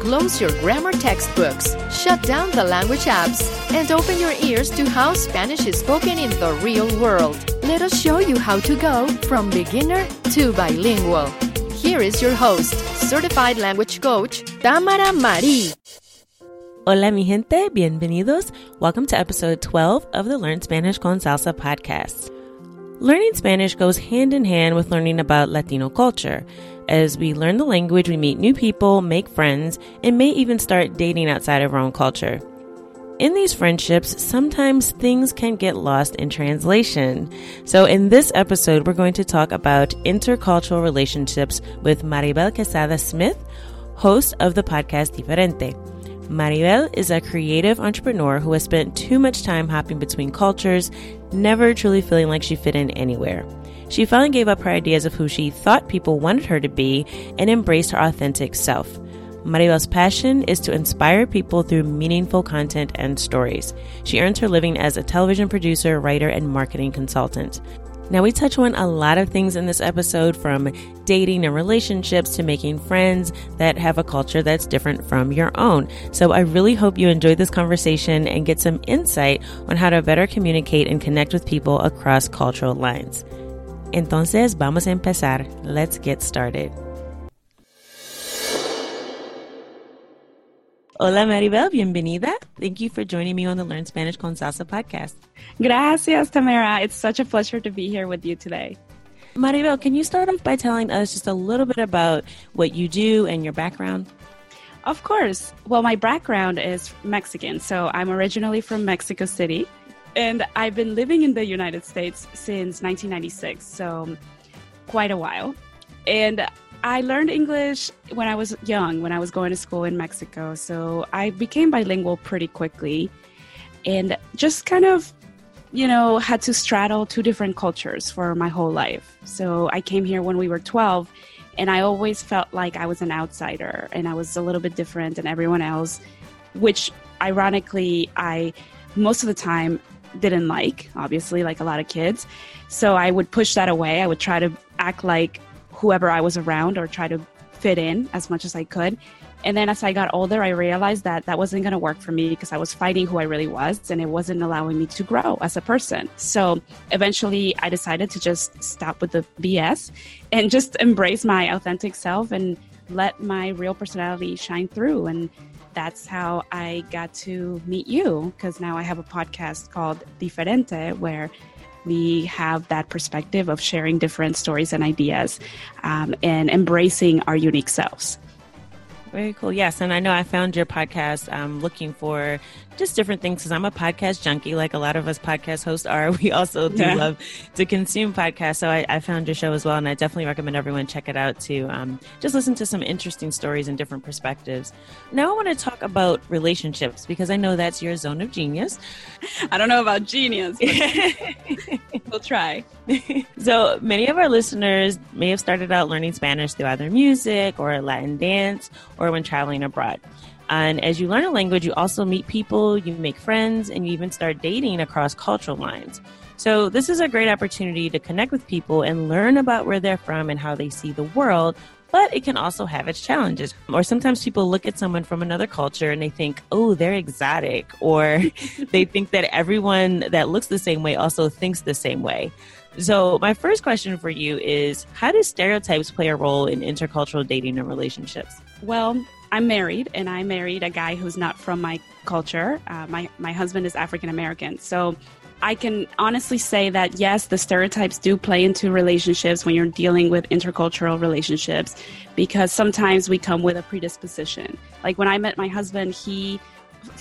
Close your grammar textbooks, shut down the language apps, and open your ears to how Spanish is spoken in the real world. Let us show you how to go from beginner to bilingual. Here is your host, certified language coach, Tamara Marie. Hola, mi gente. Bienvenidos. Welcome to episode 12 of the Learn Spanish con Salsa podcast. Learning Spanish goes hand in hand with learning about Latino culture. As we learn the language, we meet new people, make friends, and may even start dating outside of our own culture. In these friendships, sometimes things can get lost in translation. So, in this episode, we're going to talk about intercultural relationships with Maribel Quesada Smith, host of the podcast Diferente. Maribel is a creative entrepreneur who has spent too much time hopping between cultures, never truly feeling like she fit in anywhere. She finally gave up her ideas of who she thought people wanted her to be and embraced her authentic self. Maribel's passion is to inspire people through meaningful content and stories. She earns her living as a television producer, writer, and marketing consultant. Now, we touch on a lot of things in this episode from dating and relationships to making friends that have a culture that's different from your own. So, I really hope you enjoy this conversation and get some insight on how to better communicate and connect with people across cultural lines. Entonces, vamos a empezar. Let's get started. Hola Maribel, bienvenida. Thank you for joining me on the Learn Spanish con Salsa podcast. Gracias, Tamara. It's such a pleasure to be here with you today. Maribel, can you start off by telling us just a little bit about what you do and your background? Of course. Well, my background is Mexican, so I'm originally from Mexico City, and I've been living in the United States since 1996, so quite a while. And I learned English when I was young, when I was going to school in Mexico. So I became bilingual pretty quickly and just kind of, you know, had to straddle two different cultures for my whole life. So I came here when we were 12 and I always felt like I was an outsider and I was a little bit different than everyone else, which ironically, I most of the time didn't like, obviously, like a lot of kids. So I would push that away. I would try to act like whoever I was around or try to fit in as much as I could. And then as I got older, I realized that that wasn't going to work for me because I was fighting who I really was and it wasn't allowing me to grow as a person. So eventually I decided to just stop with the BS and just embrace my authentic self and let my real personality shine through. And that's how I got to meet you because now I have a podcast called Diferente where we have that perspective of sharing different stories and ideas um, and embracing our unique selves. Very cool. Yes. And I know I found your podcast um, looking for just different things because I'm a podcast junkie, like a lot of us podcast hosts are. We also do yeah. love to consume podcasts. So I, I, found your show as well. And I definitely recommend everyone check it out to um, just listen to some interesting stories and different perspectives. Now I want to talk about relationships because I know that's your zone of genius. I don't know about genius, we'll try. so many of our listeners may have started out learning Spanish through either music or Latin dance or when traveling abroad. And as you learn a language, you also meet people, you make friends, and you even start dating across cultural lines. So, this is a great opportunity to connect with people and learn about where they're from and how they see the world. But it can also have its challenges. Or sometimes people look at someone from another culture and they think, oh, they're exotic. Or they think that everyone that looks the same way also thinks the same way. So, my first question for you is How do stereotypes play a role in intercultural dating and relationships? Well, I'm married, and I married a guy who's not from my culture. Uh, my my husband is African American, so I can honestly say that yes, the stereotypes do play into relationships when you're dealing with intercultural relationships, because sometimes we come with a predisposition. Like when I met my husband, he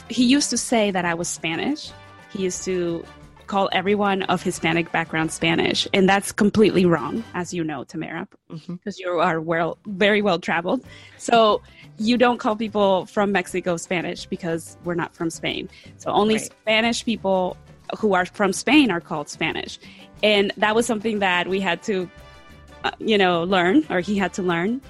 he used to say that I was Spanish. He used to call everyone of Hispanic background Spanish, and that's completely wrong, as you know, Tamara, because mm-hmm. you are well, very well traveled. So you don't call people from Mexico Spanish because we're not from Spain. So only right. Spanish people who are from Spain are called Spanish, and that was something that we had to, uh, you know, learn, or he had to learn.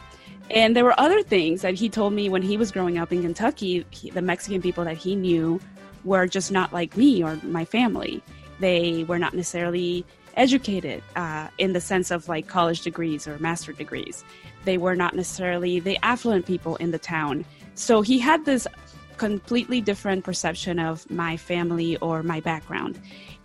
And there were other things that he told me when he was growing up in Kentucky. He, the Mexican people that he knew were just not like me or my family. They were not necessarily educated uh, in the sense of like college degrees or master degrees. They were not necessarily the affluent people in the town. So he had this completely different perception of my family or my background.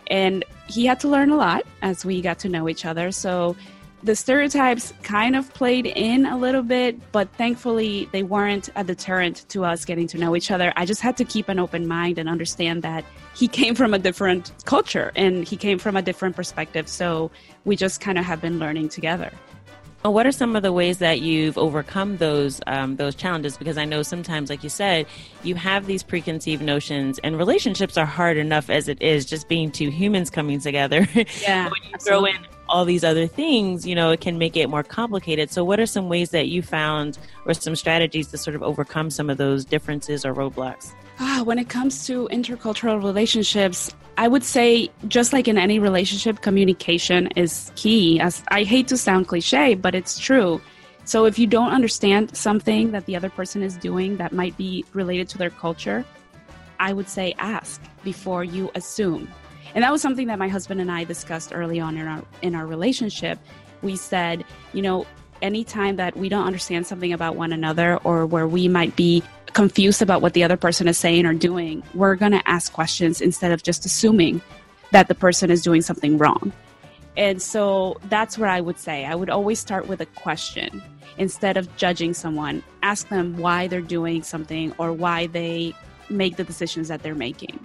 And he had to learn a lot as we got to know each other. So the stereotypes kind of played in a little bit, but thankfully they weren't a deterrent to us getting to know each other. I just had to keep an open mind and understand that he came from a different culture and he came from a different perspective. So we just kind of have been learning together. What are some of the ways that you've overcome those um, those challenges? Because I know sometimes, like you said, you have these preconceived notions, and relationships are hard enough as it is, just being two humans coming together. Yeah, when you absolutely. throw in all these other things, you know, it can make it more complicated. So, what are some ways that you found, or some strategies to sort of overcome some of those differences or roadblocks? Ah, when it comes to intercultural relationships, I would say, just like in any relationship, communication is key. As I hate to sound cliche, but it's true. So, if you don't understand something that the other person is doing that might be related to their culture, I would say ask before you assume and that was something that my husband and I discussed early on in our in our relationship. We said, you know, anytime that we don't understand something about one another or where we might be confused about what the other person is saying or doing, we're going to ask questions instead of just assuming that the person is doing something wrong. And so that's what I would say. I would always start with a question instead of judging someone. Ask them why they're doing something or why they make the decisions that they're making.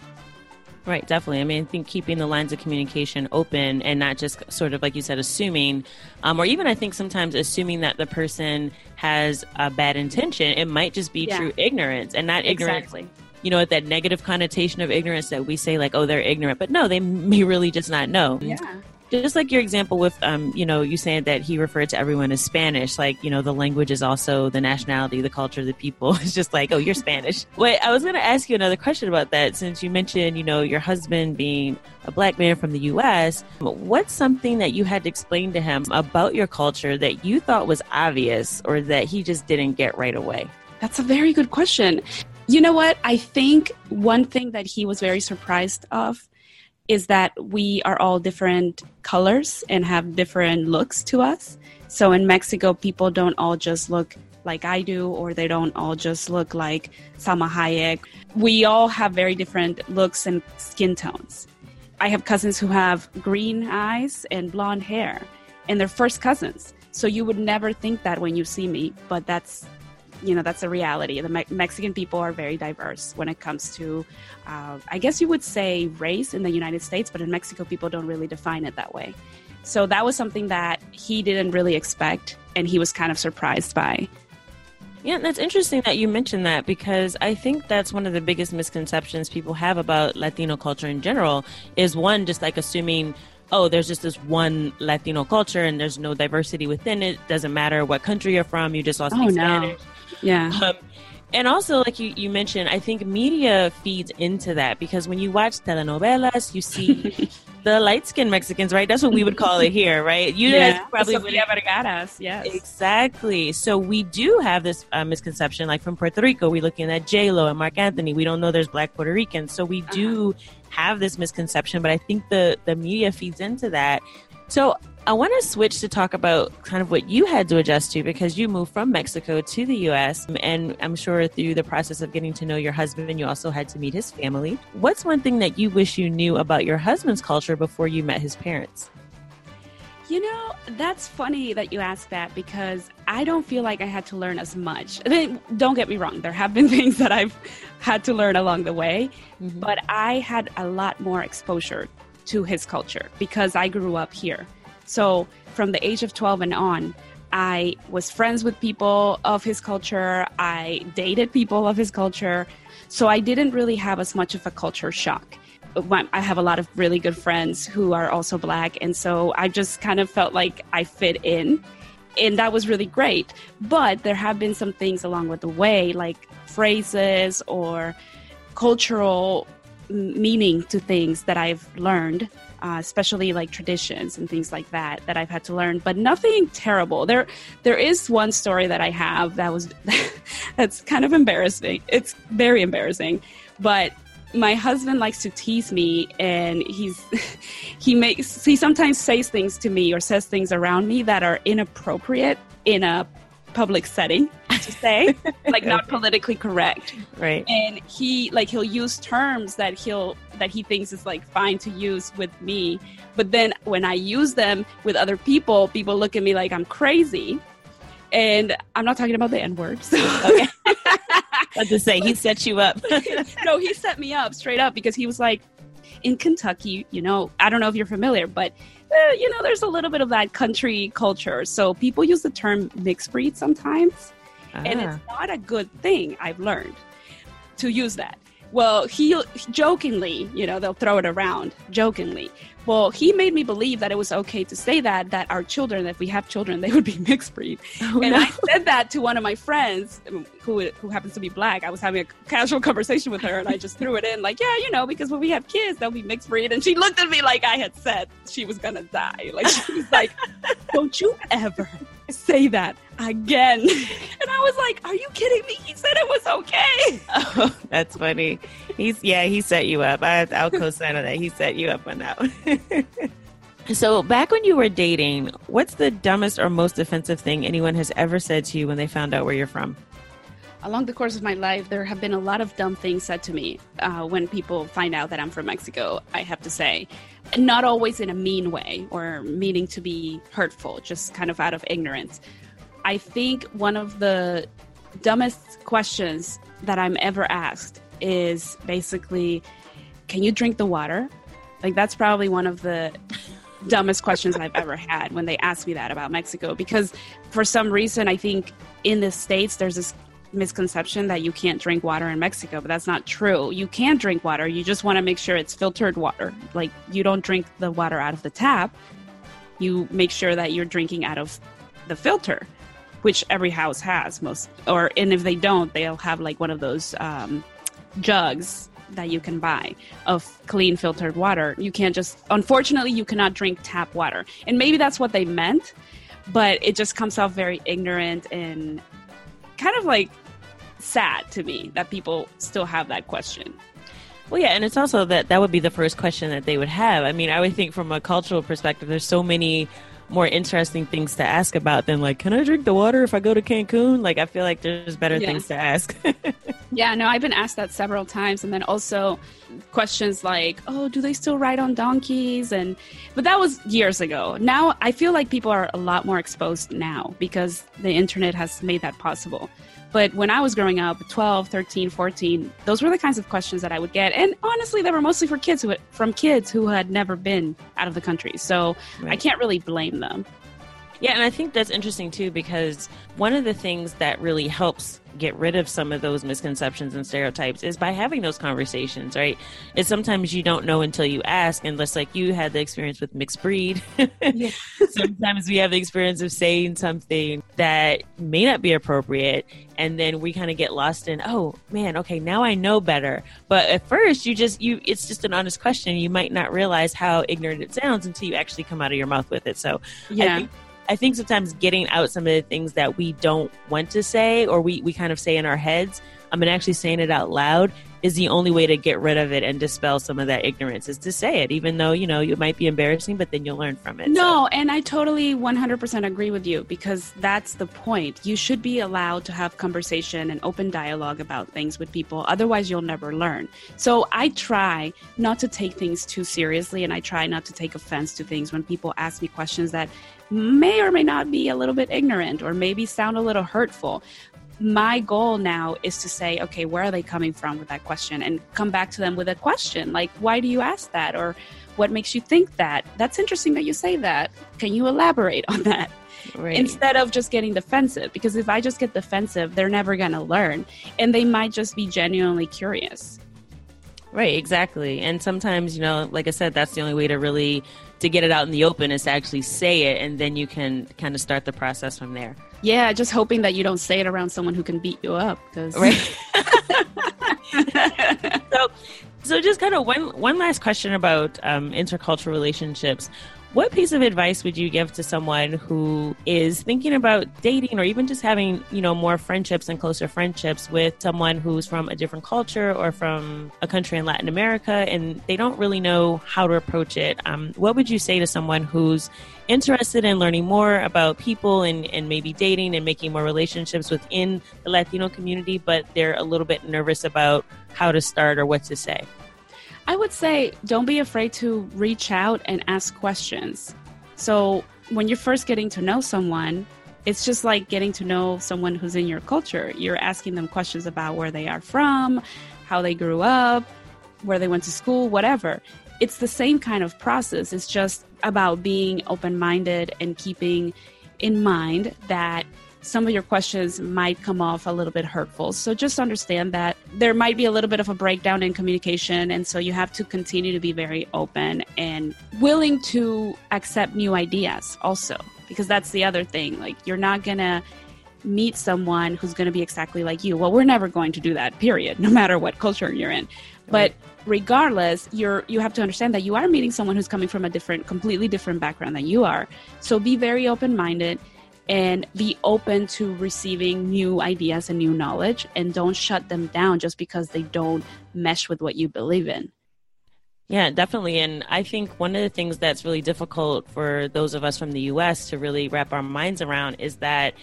Right, definitely. I mean, I think keeping the lines of communication open and not just sort of like you said, assuming, um, or even I think sometimes assuming that the person has a bad intention. It might just be yeah. true ignorance and not ignorance. Exactly. You know, that negative connotation of ignorance that we say, like, oh, they're ignorant, but no, they may really just not know. Yeah just like your example with um, you know you saying that he referred to everyone as spanish like you know the language is also the nationality the culture the people. It's just like oh you're spanish. Wait i was going to ask you another question about that since you mentioned you know your husband being a black man from the us what's something that you had to explain to him about your culture that you thought was obvious or that he just didn't get right away? That's a very good question. You know what? I think one thing that he was very surprised of is that we are all different colors and have different looks to us. So in Mexico, people don't all just look like I do, or they don't all just look like Salma Hayek. We all have very different looks and skin tones. I have cousins who have green eyes and blonde hair, and they're first cousins. So you would never think that when you see me, but that's you know that's a reality. The Me- Mexican people are very diverse when it comes to, uh, I guess you would say race in the United States, but in Mexico, people don't really define it that way. So that was something that he didn't really expect, and he was kind of surprised by. Yeah, that's interesting that you mentioned that because I think that's one of the biggest misconceptions people have about Latino culture in general is one, just like assuming, oh, there's just this one Latino culture and there's no diversity within it. Doesn't matter what country you're from, you just all speak Oh, no. Spanish. Yeah. Um, and also, like you, you mentioned, I think media feeds into that because when you watch telenovelas, you see the light skinned Mexicans, right? That's what we would call it here, right? You guys probably Vergara's, yes. Exactly. So we do have this uh, misconception, like from Puerto Rico, we're looking at J Lo and Marc Anthony. We don't know there's Black Puerto Ricans, so we do have this misconception. But I think the the media feeds into that. So I want to switch to talk about kind of what you had to adjust to because you moved from Mexico to the U.S. and I'm sure through the process of getting to know your husband, you also had to meet his family. What's one thing that you wish you knew about your husband's culture before you met his parents? You know, that's funny that you ask that because I don't feel like I had to learn as much. Don't get me wrong, there have been things that I've had to learn along the way, mm-hmm. but I had a lot more exposure to his culture because I grew up here. So from the age of 12 and on, I was friends with people of his culture, I dated people of his culture. So I didn't really have as much of a culture shock I have a lot of really good friends who are also black, and so I just kind of felt like I fit in, and that was really great. But there have been some things along with the way, like phrases or cultural meaning to things that I've learned, uh, especially like traditions and things like that that I've had to learn. But nothing terrible. There, there is one story that I have that was that's kind of embarrassing. It's very embarrassing, but my husband likes to tease me and he's he makes he sometimes says things to me or says things around me that are inappropriate in a public setting to say like not politically correct Right. and he like he'll use terms that he'll that he thinks is like fine to use with me but then when i use them with other people people look at me like i'm crazy and i'm not talking about the n word so Okay. Say? He set you up. no, he set me up straight up because he was like, in Kentucky, you know, I don't know if you're familiar, but eh, you know, there's a little bit of that country culture. So people use the term mixed breed sometimes, and Ah. it's not a good thing. I've learned to use that. Well, he jokingly, you know, they'll throw it around jokingly. Well, he made me believe that it was okay to say that that our children, if we have children, they would be mixed breed. Oh, and no. I said that to one of my friends um, who who happens to be black. I was having a casual conversation with her, and I just threw it in like, yeah, you know, because when we have kids, they'll be mixed breed. And she looked at me like I had said she was gonna die. Like she was like, "Don't you ever say that again?" And I was like, "Are you kidding me?" He said it was okay. Oh, that's funny. He's yeah, he set you up. I, I'll co-sign on that. He set you up on that one. so back when you were dating, what's the dumbest or most offensive thing anyone has ever said to you when they found out where you're from? Along the course of my life, there have been a lot of dumb things said to me uh, when people find out that I'm from Mexico, I have to say. Not always in a mean way or meaning to be hurtful, just kind of out of ignorance. I think one of the dumbest questions that I'm ever asked is basically, can you drink the water? Like, that's probably one of the dumbest questions I've ever had when they ask me that about Mexico. Because for some reason, I think in the States, there's this misconception that you can't drink water in Mexico, but that's not true. You can drink water. You just want to make sure it's filtered water. Like, you don't drink the water out of the tap, you make sure that you're drinking out of the filter which every house has most or and if they don't they'll have like one of those um, jugs that you can buy of clean filtered water you can't just unfortunately you cannot drink tap water and maybe that's what they meant but it just comes off very ignorant and kind of like sad to me that people still have that question Well, yeah, and it's also that that would be the first question that they would have. I mean, I would think from a cultural perspective, there's so many more interesting things to ask about than like, can I drink the water if I go to Cancun? Like, I feel like there's better Yeah. things to ask. Yeah, no, I've been asked that several times, and then also questions like, "Oh, do they still ride on donkeys?" And but that was years ago. Now I feel like people are a lot more exposed now because the internet has made that possible. But when I was growing up, 12, 13, 14, those were the kinds of questions that I would get. And honestly, they were mostly for kids who from kids who had never been out of the country. So I can't really blame them. Yeah, and I think that's interesting too because one of the things that really helps get rid of some of those misconceptions and stereotypes is by having those conversations, right? Is sometimes you don't know until you ask, unless like you had the experience with mixed breed. Yeah. sometimes we have the experience of saying something that may not be appropriate, and then we kind of get lost in, oh man, okay, now I know better. But at first, you just you it's just an honest question. You might not realize how ignorant it sounds until you actually come out of your mouth with it. So yeah. I think sometimes getting out some of the things that we don't want to say or we, we kind of say in our heads, I mean, actually saying it out loud is the only way to get rid of it and dispel some of that ignorance is to say it, even though, you know, it might be embarrassing, but then you'll learn from it. No, so. and I totally 100% agree with you because that's the point. You should be allowed to have conversation and open dialogue about things with people. Otherwise, you'll never learn. So I try not to take things too seriously and I try not to take offense to things when people ask me questions that may or may not be a little bit ignorant or maybe sound a little hurtful my goal now is to say, okay, where are they coming from with that question? And come back to them with a question like, why do you ask that? Or what makes you think that? That's interesting that you say that. Can you elaborate on that? Right. Instead of just getting defensive, because if I just get defensive, they're never going to learn and they might just be genuinely curious. Right, exactly. And sometimes, you know, like I said, that's the only way to really to get it out in the open is to actually say it and then you can kind of start the process from there. Yeah, just hoping that you don't say it around someone who can beat you up cuz Right. so so just kind of one one last question about um, intercultural relationships. What piece of advice would you give to someone who is thinking about dating or even just having, you know, more friendships and closer friendships with someone who's from a different culture or from a country in Latin America and they don't really know how to approach it? Um, what would you say to someone who's interested in learning more about people and, and maybe dating and making more relationships within the Latino community, but they're a little bit nervous about how to start or what to say? I would say don't be afraid to reach out and ask questions. So, when you're first getting to know someone, it's just like getting to know someone who's in your culture. You're asking them questions about where they are from, how they grew up, where they went to school, whatever. It's the same kind of process. It's just about being open minded and keeping in mind that some of your questions might come off a little bit hurtful. So just understand that there might be a little bit of a breakdown in communication. And so you have to continue to be very open and willing to accept new ideas also, because that's the other thing. Like, you're not going to meet someone who's going to be exactly like you. Well, we're never going to do that, period, no matter what culture you're in. But regardless, you're you have to understand that you are meeting someone who's coming from a different completely different background than you are. So be very open-minded and be open to receiving new ideas and new knowledge and don't shut them down just because they don't mesh with what you believe in. Yeah, definitely. And I think one of the things that's really difficult for those of us from the US to really wrap our minds around is that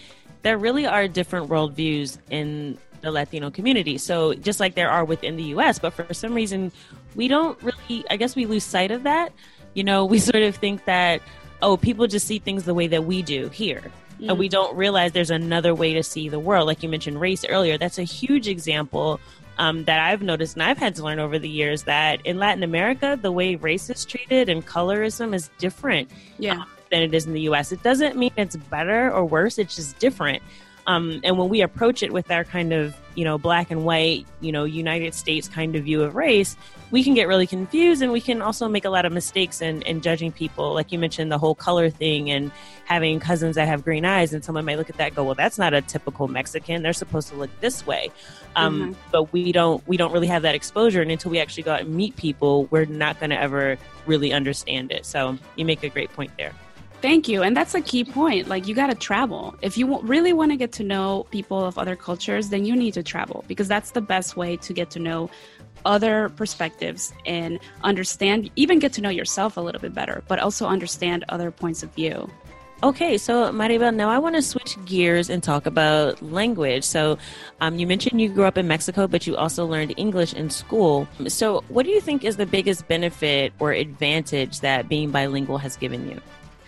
there really are different worldviews in the Latino community. So just like there are within the US, but for some reason, we don't really, I guess we lose sight of that. You know, we sort of think that, oh, people just see things the way that we do here mm. and we don't realize there's another way to see the world. Like you mentioned race earlier, that's a huge example um, that I've noticed and I've had to learn over the years that in Latin America, the way race is treated and colorism is different yeah. um, than it is in the US. It doesn't mean it's better or worse, it's just different. Um, and when we approach it with our kind of, you know, black and white, you know, United States kind of view of race, we can get really confused and we can also make a lot of mistakes in, in judging people. Like you mentioned, the whole color thing and having cousins that have green eyes, and someone might look at that go, well, that's not a typical Mexican. They're supposed to look this way. Um, mm-hmm. But we don't we don't really have that exposure, and until we actually go out and meet people, we're not going to ever really understand it. So you make a great point there. Thank you. And that's a key point. Like, you got to travel. If you really want to get to know people of other cultures, then you need to travel because that's the best way to get to know other perspectives and understand, even get to know yourself a little bit better, but also understand other points of view. Okay, so Maribel, now I want to switch gears and talk about language. So, um, you mentioned you grew up in Mexico, but you also learned English in school. So, what do you think is the biggest benefit or advantage that being bilingual has given you?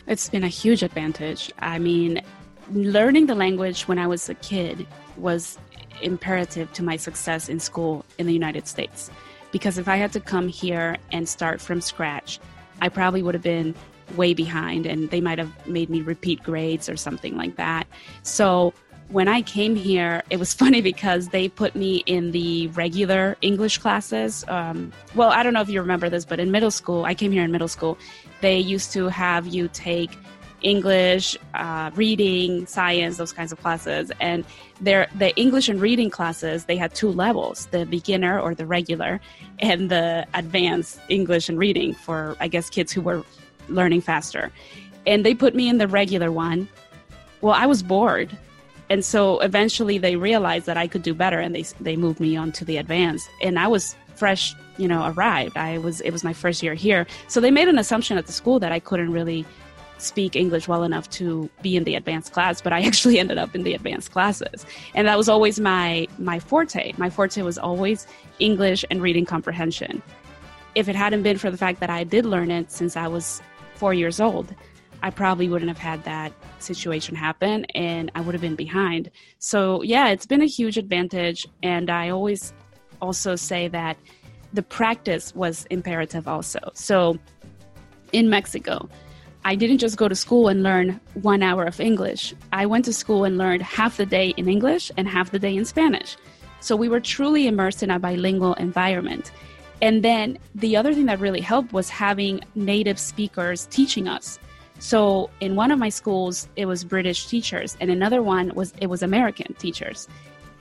It's been a huge advantage. I mean, learning the language when I was a kid was imperative to my success in school in the United States. Because if I had to come here and start from scratch, I probably would have been way behind and they might have made me repeat grades or something like that. So when I came here, it was funny because they put me in the regular English classes. Um, well, I don't know if you remember this, but in middle school, I came here in middle school, they used to have you take English, uh, reading, science, those kinds of classes. And their the English and reading classes, they had two levels: the beginner or the regular, and the advanced English and reading for I guess kids who were learning faster. And they put me in the regular one. Well, I was bored. And so eventually they realized that I could do better and they they moved me on to the advanced. And I was fresh, you know, arrived. I was it was my first year here. So they made an assumption at the school that I couldn't really speak English well enough to be in the advanced class, but I actually ended up in the advanced classes. And that was always my my forte. My forte was always English and reading comprehension. If it hadn't been for the fact that I did learn it since I was 4 years old, I probably wouldn't have had that situation happen and I would have been behind. So, yeah, it's been a huge advantage and I always also say that the practice was imperative also. So, in Mexico, I didn't just go to school and learn one hour of English. I went to school and learned half the day in English and half the day in Spanish. So we were truly immersed in a bilingual environment. And then the other thing that really helped was having native speakers teaching us. So in one of my schools, it was British teachers, and another one was it was American teachers.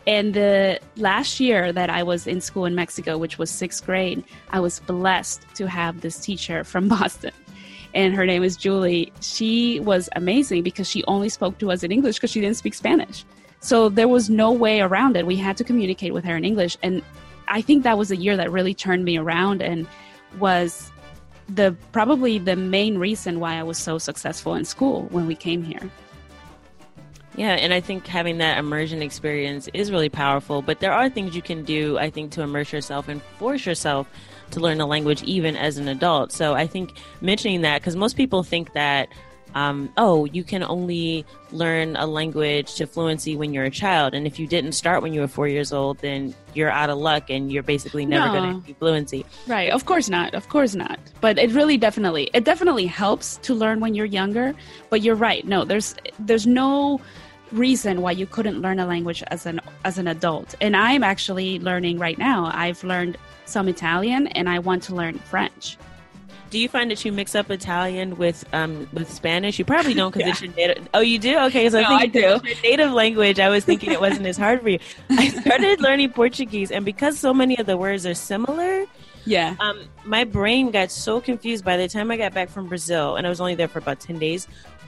And the last year that I was in school in Mexico, which was sixth grade, I was blessed to have this teacher from Boston and her name is Julie. She was amazing because she only spoke to us in English because she didn't speak Spanish. So there was no way around it. We had to communicate with her in English. And I think that was a year that really turned me around and was the probably the main reason why I was so successful in school when we came here. Yeah, and I think having that immersion experience is really powerful, but there are things you can do I think to immerse yourself and force yourself to learn a language even as an adult. So I think mentioning that because most people think that um, oh, you can only learn a language to fluency when you're a child. And if you didn't start when you were four years old, then you're out of luck and you're basically never no. going to be fluency. Right. Of course not. Of course not. But it really definitely, it definitely helps to learn when you're younger. But you're right. No, there's, there's no reason why you couldn't learn a language as an as an adult and i'm actually learning right now i've learned some Italian, and I want to learn French. Do you find that you mix up Italian with um with Spanish? You probably don't because yeah. it's your native. Oh, you do? Okay, so no, I, think I do. Your native language. I was thinking it wasn't as hard for you. I started learning Portuguese, and because so many of the words are similar, yeah, um, my brain got so confused by the time I got back from Brazil, and I was only there for about ten days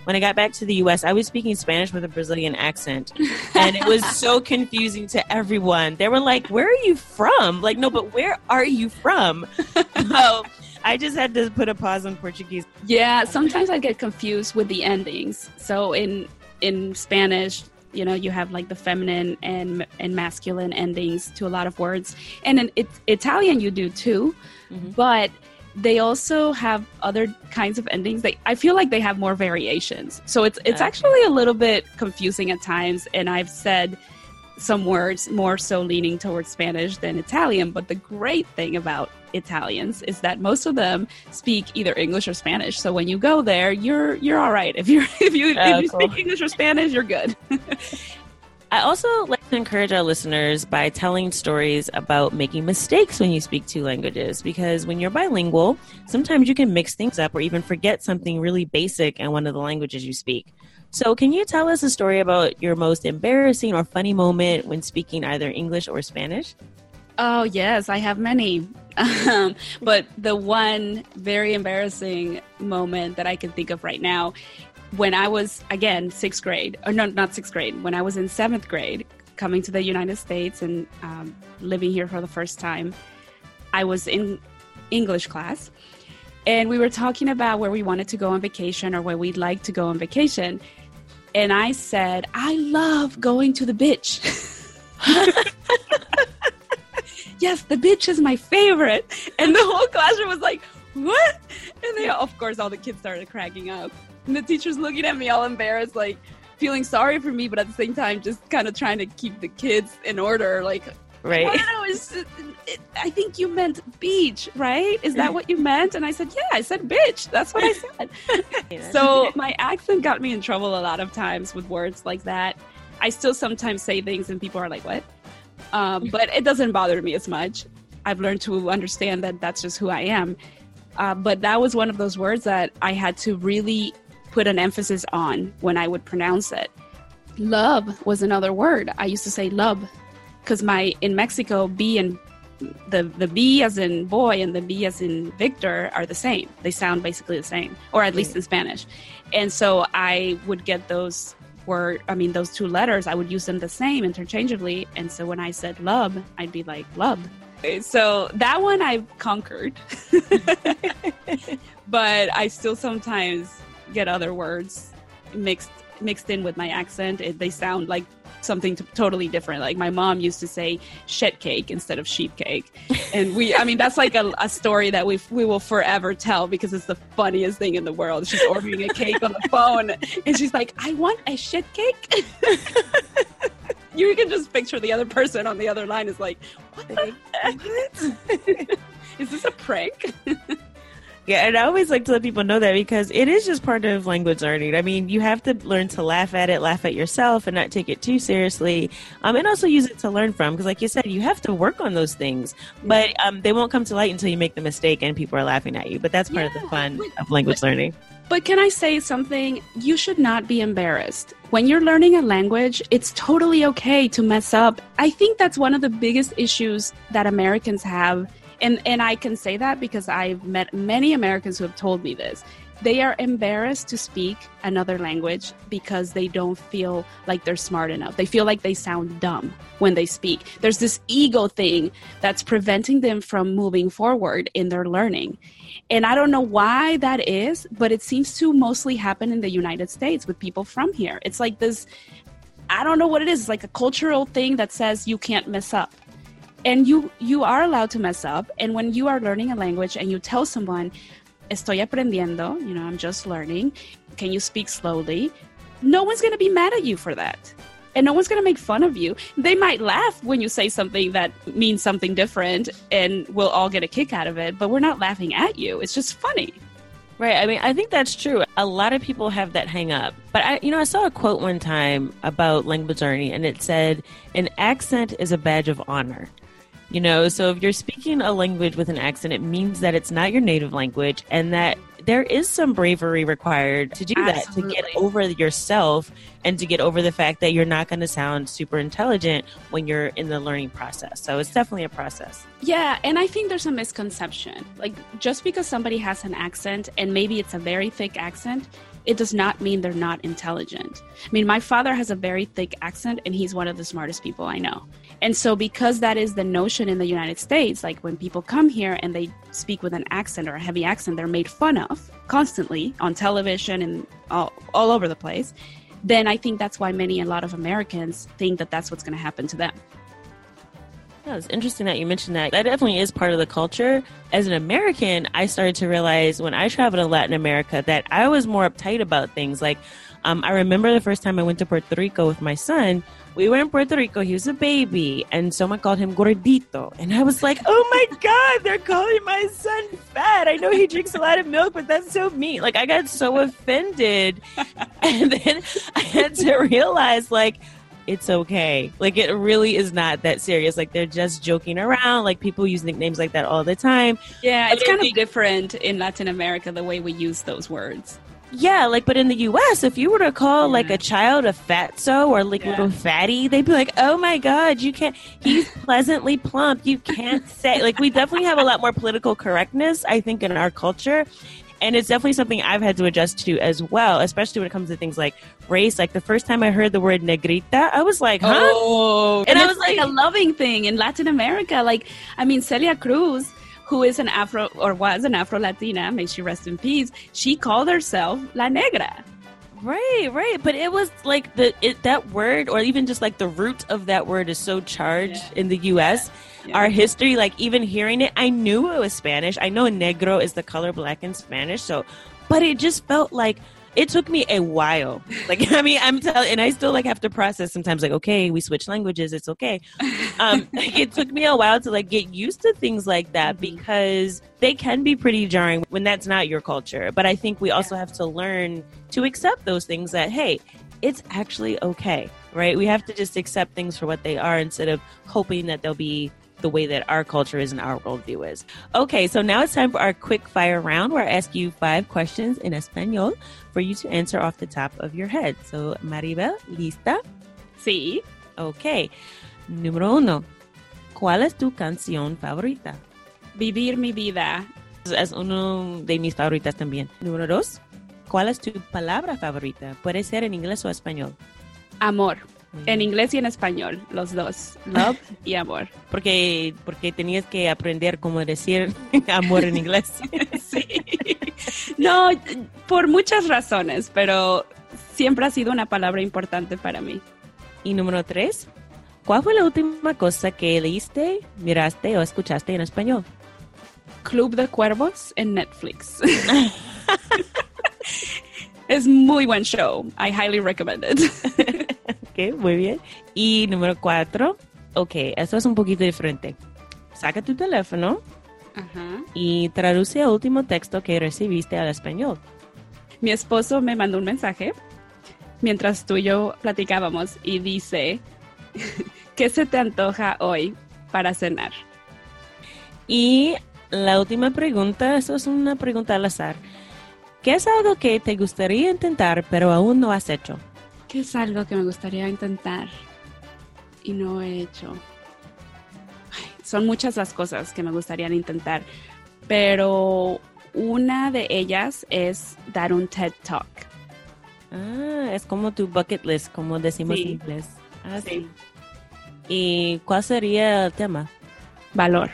when I got back to the US, I was speaking Spanish with a Brazilian accent. And it was so confusing to everyone. They were like, Where are you from? Like, no, but where are you from? so I just had to put a pause on Portuguese. Yeah, sometimes I get confused with the endings. So in in Spanish, you know, you have like the feminine and and masculine endings to a lot of words. And in it, Italian you do too. Mm-hmm. But they also have other kinds of endings. They, I feel like they have more variations. So it's it's okay. actually a little bit confusing at times. And I've said some words more so leaning towards Spanish than Italian. But the great thing about Italians is that most of them speak either English or Spanish. So when you go there, you're you're all right. If you're if you oh, if you cool. speak English or Spanish, you're good. I also like to encourage our listeners by telling stories about making mistakes when you speak two languages because when you're bilingual, sometimes you can mix things up or even forget something really basic in one of the languages you speak. So, can you tell us a story about your most embarrassing or funny moment when speaking either English or Spanish? Oh, yes, I have many. Um, but the one very embarrassing moment that I can think of right now when I was, again, sixth grade, or no, not sixth grade, when I was in seventh grade, coming to the United States and um, living here for the first time, I was in English class. And we were talking about where we wanted to go on vacation or where we'd like to go on vacation. And I said, I love going to the beach. yes, the beach is my favorite. And the whole classroom was like, what? And they, of course, all the kids started cracking up. And the teacher's looking at me all embarrassed, like feeling sorry for me, but at the same time, just kind of trying to keep the kids in order. Like, right? I don't know. It's, it, I think you meant beach, right? Is that what you meant? And I said, yeah, I said bitch. That's what I said. so my accent got me in trouble a lot of times with words like that. I still sometimes say things and people are like, what? Um, but it doesn't bother me as much. I've learned to understand that that's just who I am. Uh, but that was one of those words that I had to really put an emphasis on when I would pronounce it. Love was another word. I used to say love because my in Mexico B and the the B as in boy and the B as in Victor are the same. They sound basically the same, or at least in Spanish. And so I would get those word. I mean, those two letters. I would use them the same interchangeably. And so when I said love, I'd be like love. So that one I've conquered, but I still sometimes get other words mixed mixed in with my accent. It, they sound like something t- totally different. Like my mom used to say shit cake instead of sheep cake. And we, I mean, that's like a, a story that we we will forever tell because it's the funniest thing in the world. She's ordering a cake on the phone and she's like, I want a shit cake. you can just picture the other person on the other line is like, what the heck? is this a prank? Yeah, and I always like to let people know that because it is just part of language learning. I mean, you have to learn to laugh at it, laugh at yourself, and not take it too seriously, um, and also use it to learn from. Because, like you said, you have to work on those things, but um, they won't come to light until you make the mistake and people are laughing at you. But that's part yeah, of the fun but, of language but, learning. But can I say something? You should not be embarrassed. When you're learning a language, it's totally okay to mess up. I think that's one of the biggest issues that Americans have and and I can say that because I've met many Americans who have told me this. They are embarrassed to speak another language because they don't feel like they're smart enough. They feel like they sound dumb when they speak. There's this ego thing that's preventing them from moving forward in their learning. And I don't know why that is, but it seems to mostly happen in the United States with people from here. It's like this I don't know what it is. It's like a cultural thing that says you can't mess up and you you are allowed to mess up and when you are learning a language and you tell someone estoy aprendiendo you know i'm just learning can you speak slowly no one's going to be mad at you for that and no one's going to make fun of you they might laugh when you say something that means something different and we'll all get a kick out of it but we're not laughing at you it's just funny Right. I mean, I think that's true. A lot of people have that hang up. But I, you know, I saw a quote one time about language learning and it said, an accent is a badge of honor. You know, so if you're speaking a language with an accent, it means that it's not your native language and that there is some bravery required to do Absolutely. that, to get over yourself and to get over the fact that you're not going to sound super intelligent when you're in the learning process. So it's definitely a process. Yeah, and I think there's a misconception. Like, just because somebody has an accent and maybe it's a very thick accent, it does not mean they're not intelligent. I mean, my father has a very thick accent and he's one of the smartest people I know. And so, because that is the notion in the United States, like when people come here and they speak with an accent or a heavy accent, they're made fun of constantly on television and all, all over the place. Then I think that's why many, a lot of Americans think that that's what's going to happen to them. Yeah, it's interesting that you mentioned that. That definitely is part of the culture. As an American, I started to realize when I traveled to Latin America that I was more uptight about things. Like, um, I remember the first time I went to Puerto Rico with my son we were in Puerto Rico. He was a baby, and someone called him gordito, and I was like, "Oh my god, they're calling my son fat." I know he drinks a lot of milk, but that's so mean. Like I got so offended, and then I had to realize, like, it's okay. Like it really is not that serious. Like they're just joking around. Like people use nicknames like that all the time. Yeah, it's kind of different in Latin America the way we use those words. Yeah, like, but in the U.S., if you were to call yeah. like a child a fatso or like yeah. little fatty, they'd be like, "Oh my god, you can't." He's pleasantly plump. You can't say like we definitely have a lot more political correctness, I think, in our culture, and it's definitely something I've had to adjust to as well, especially when it comes to things like race. Like the first time I heard the word negrita, I was like, "Huh?" Oh, and, and I was like, like a loving thing in Latin America. Like, I mean, Celia Cruz who is an Afro or was an Afro Latina, may she rest in peace, she called herself La Negra. Right, right. But it was like the it, that word, or even just like the root of that word, is so charged yeah. in the U.S. Yeah. Our history, like even hearing it, I knew it was Spanish. I know negro is the color black in Spanish. So, but it just felt like it took me a while. Like, I mean, I'm telling, and I still like have to process sometimes. Like, okay, we switch languages, it's okay. Um, it took me a while to like get used to things like that Mhm. because they can be pretty jarring when that's not your culture. But I think we also have to learn to accept those things. That hey, it's actually okay, right? We have to just accept things for what they are instead of hoping that they'll be the way that our culture is and our worldview is. Okay, so now it's time for our quick fire round where I ask you five questions in Espanol for you to answer off the top of your head. So, Maribel, lista? Sí. Ok. Número uno. ¿Cuál es tu canción favorita? Vivir mi vida. Es uno de mis favoritas también. Número dos. ¿Cuál es tu palabra favorita? Puede ser en inglés o español. Amor. En inglés y en español, los dos. Love y amor. Porque, porque tenías que aprender cómo decir amor en inglés. Sí. No, por muchas razones, pero siempre ha sido una palabra importante para mí. Y número tres. ¿Cuál fue la última cosa que leíste, miraste o escuchaste en español? Club de Cuervos en Netflix. es muy buen show. I highly recommend it. Ok, muy bien. Y número cuatro. Ok, esto es un poquito diferente. Saca tu teléfono y traduce el último texto que recibiste al español. Mi esposo me mandó un mensaje mientras tú y yo platicábamos y dice, ¿qué se te antoja hoy para cenar? Y la última pregunta, eso es una pregunta al azar. ¿Qué es algo que te gustaría intentar pero aún no has hecho? ¿Qué es algo que me gustaría intentar y no he hecho? Ay, son muchas las cosas que me gustaría intentar, pero una de ellas es dar un TED Talk. Ah, es como tu bucket list, como decimos Sí. en inglés. Ah, Sí. ¿Y cuál sería el tema? Valor.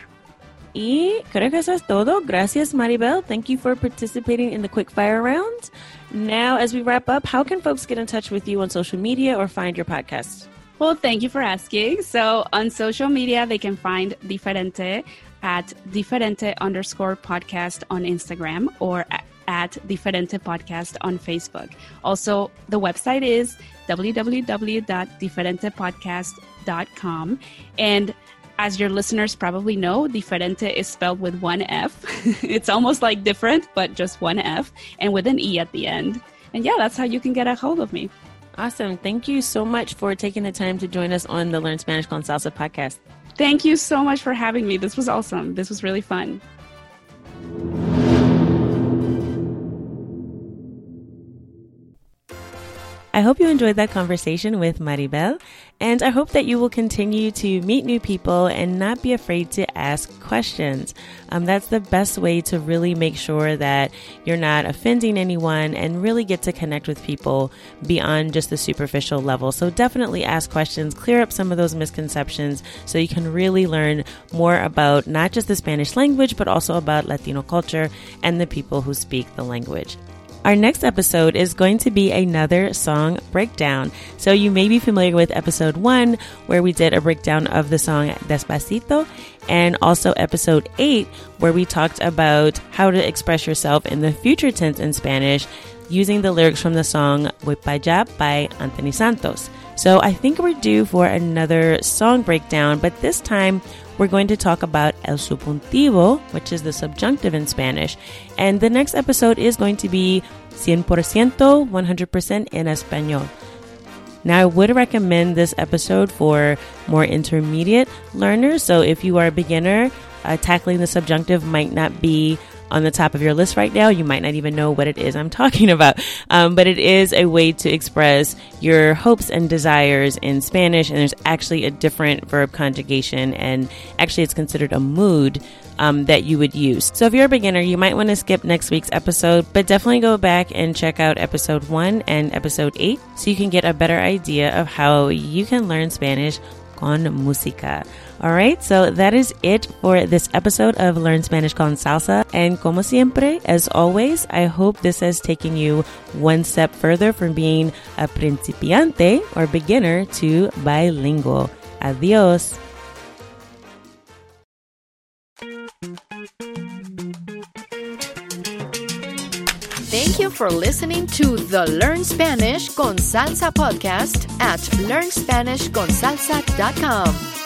Y creo que eso es todo. Gracias, Maribel. Thank you for participating in the quick fire round. Now, as we wrap up, how can folks get in touch with you on social media or find your podcast? Well, thank you for asking. So on social media, they can find Diferente at Diferente underscore podcast on Instagram or at Diferente podcast on Facebook. Also, the website is www.diferentepodcast.com. And as your listeners probably know, Diferente is spelled with one F. it's almost like different, but just one F and with an E at the end. And yeah, that's how you can get a hold of me. Awesome. Thank you so much for taking the time to join us on the Learn Spanish con Salsa podcast. Thank you so much for having me. This was awesome. This was really fun. I hope you enjoyed that conversation with Maribel, and I hope that you will continue to meet new people and not be afraid to ask questions. Um, that's the best way to really make sure that you're not offending anyone and really get to connect with people beyond just the superficial level. So definitely ask questions, clear up some of those misconceptions so you can really learn more about not just the Spanish language, but also about Latino culture and the people who speak the language. Our next episode is going to be another song breakdown. So you may be familiar with episode one, where we did a breakdown of the song Despacito, and also episode eight, where we talked about how to express yourself in the future tense in Spanish using the lyrics from the song Voy Pa' Allá by Anthony Santos. So I think we're due for another song breakdown, but this time we're going to talk about el subjuntivo, which is the subjunctive in Spanish. And the next episode is going to be 100%, 100% in Espanol. Now, I would recommend this episode for more intermediate learners. So, if you are a beginner, uh, tackling the subjunctive might not be on the top of your list right now. You might not even know what it is I'm talking about. Um, but it is a way to express your hopes and desires in Spanish. And there's actually a different verb conjugation. And actually, it's considered a mood um, that you would use. So if you're a beginner, you might want to skip next week's episode, but definitely go back and check out episode one and episode eight so you can get a better idea of how you can learn Spanish con música. All right, so that is it for this episode of Learn Spanish con Salsa. And como siempre, as always, I hope this has taken you one step further from being a principiante or beginner to bilingual. Adios. Thank you for listening to the Learn Spanish con Salsa podcast at learnspanishconsalsa.com.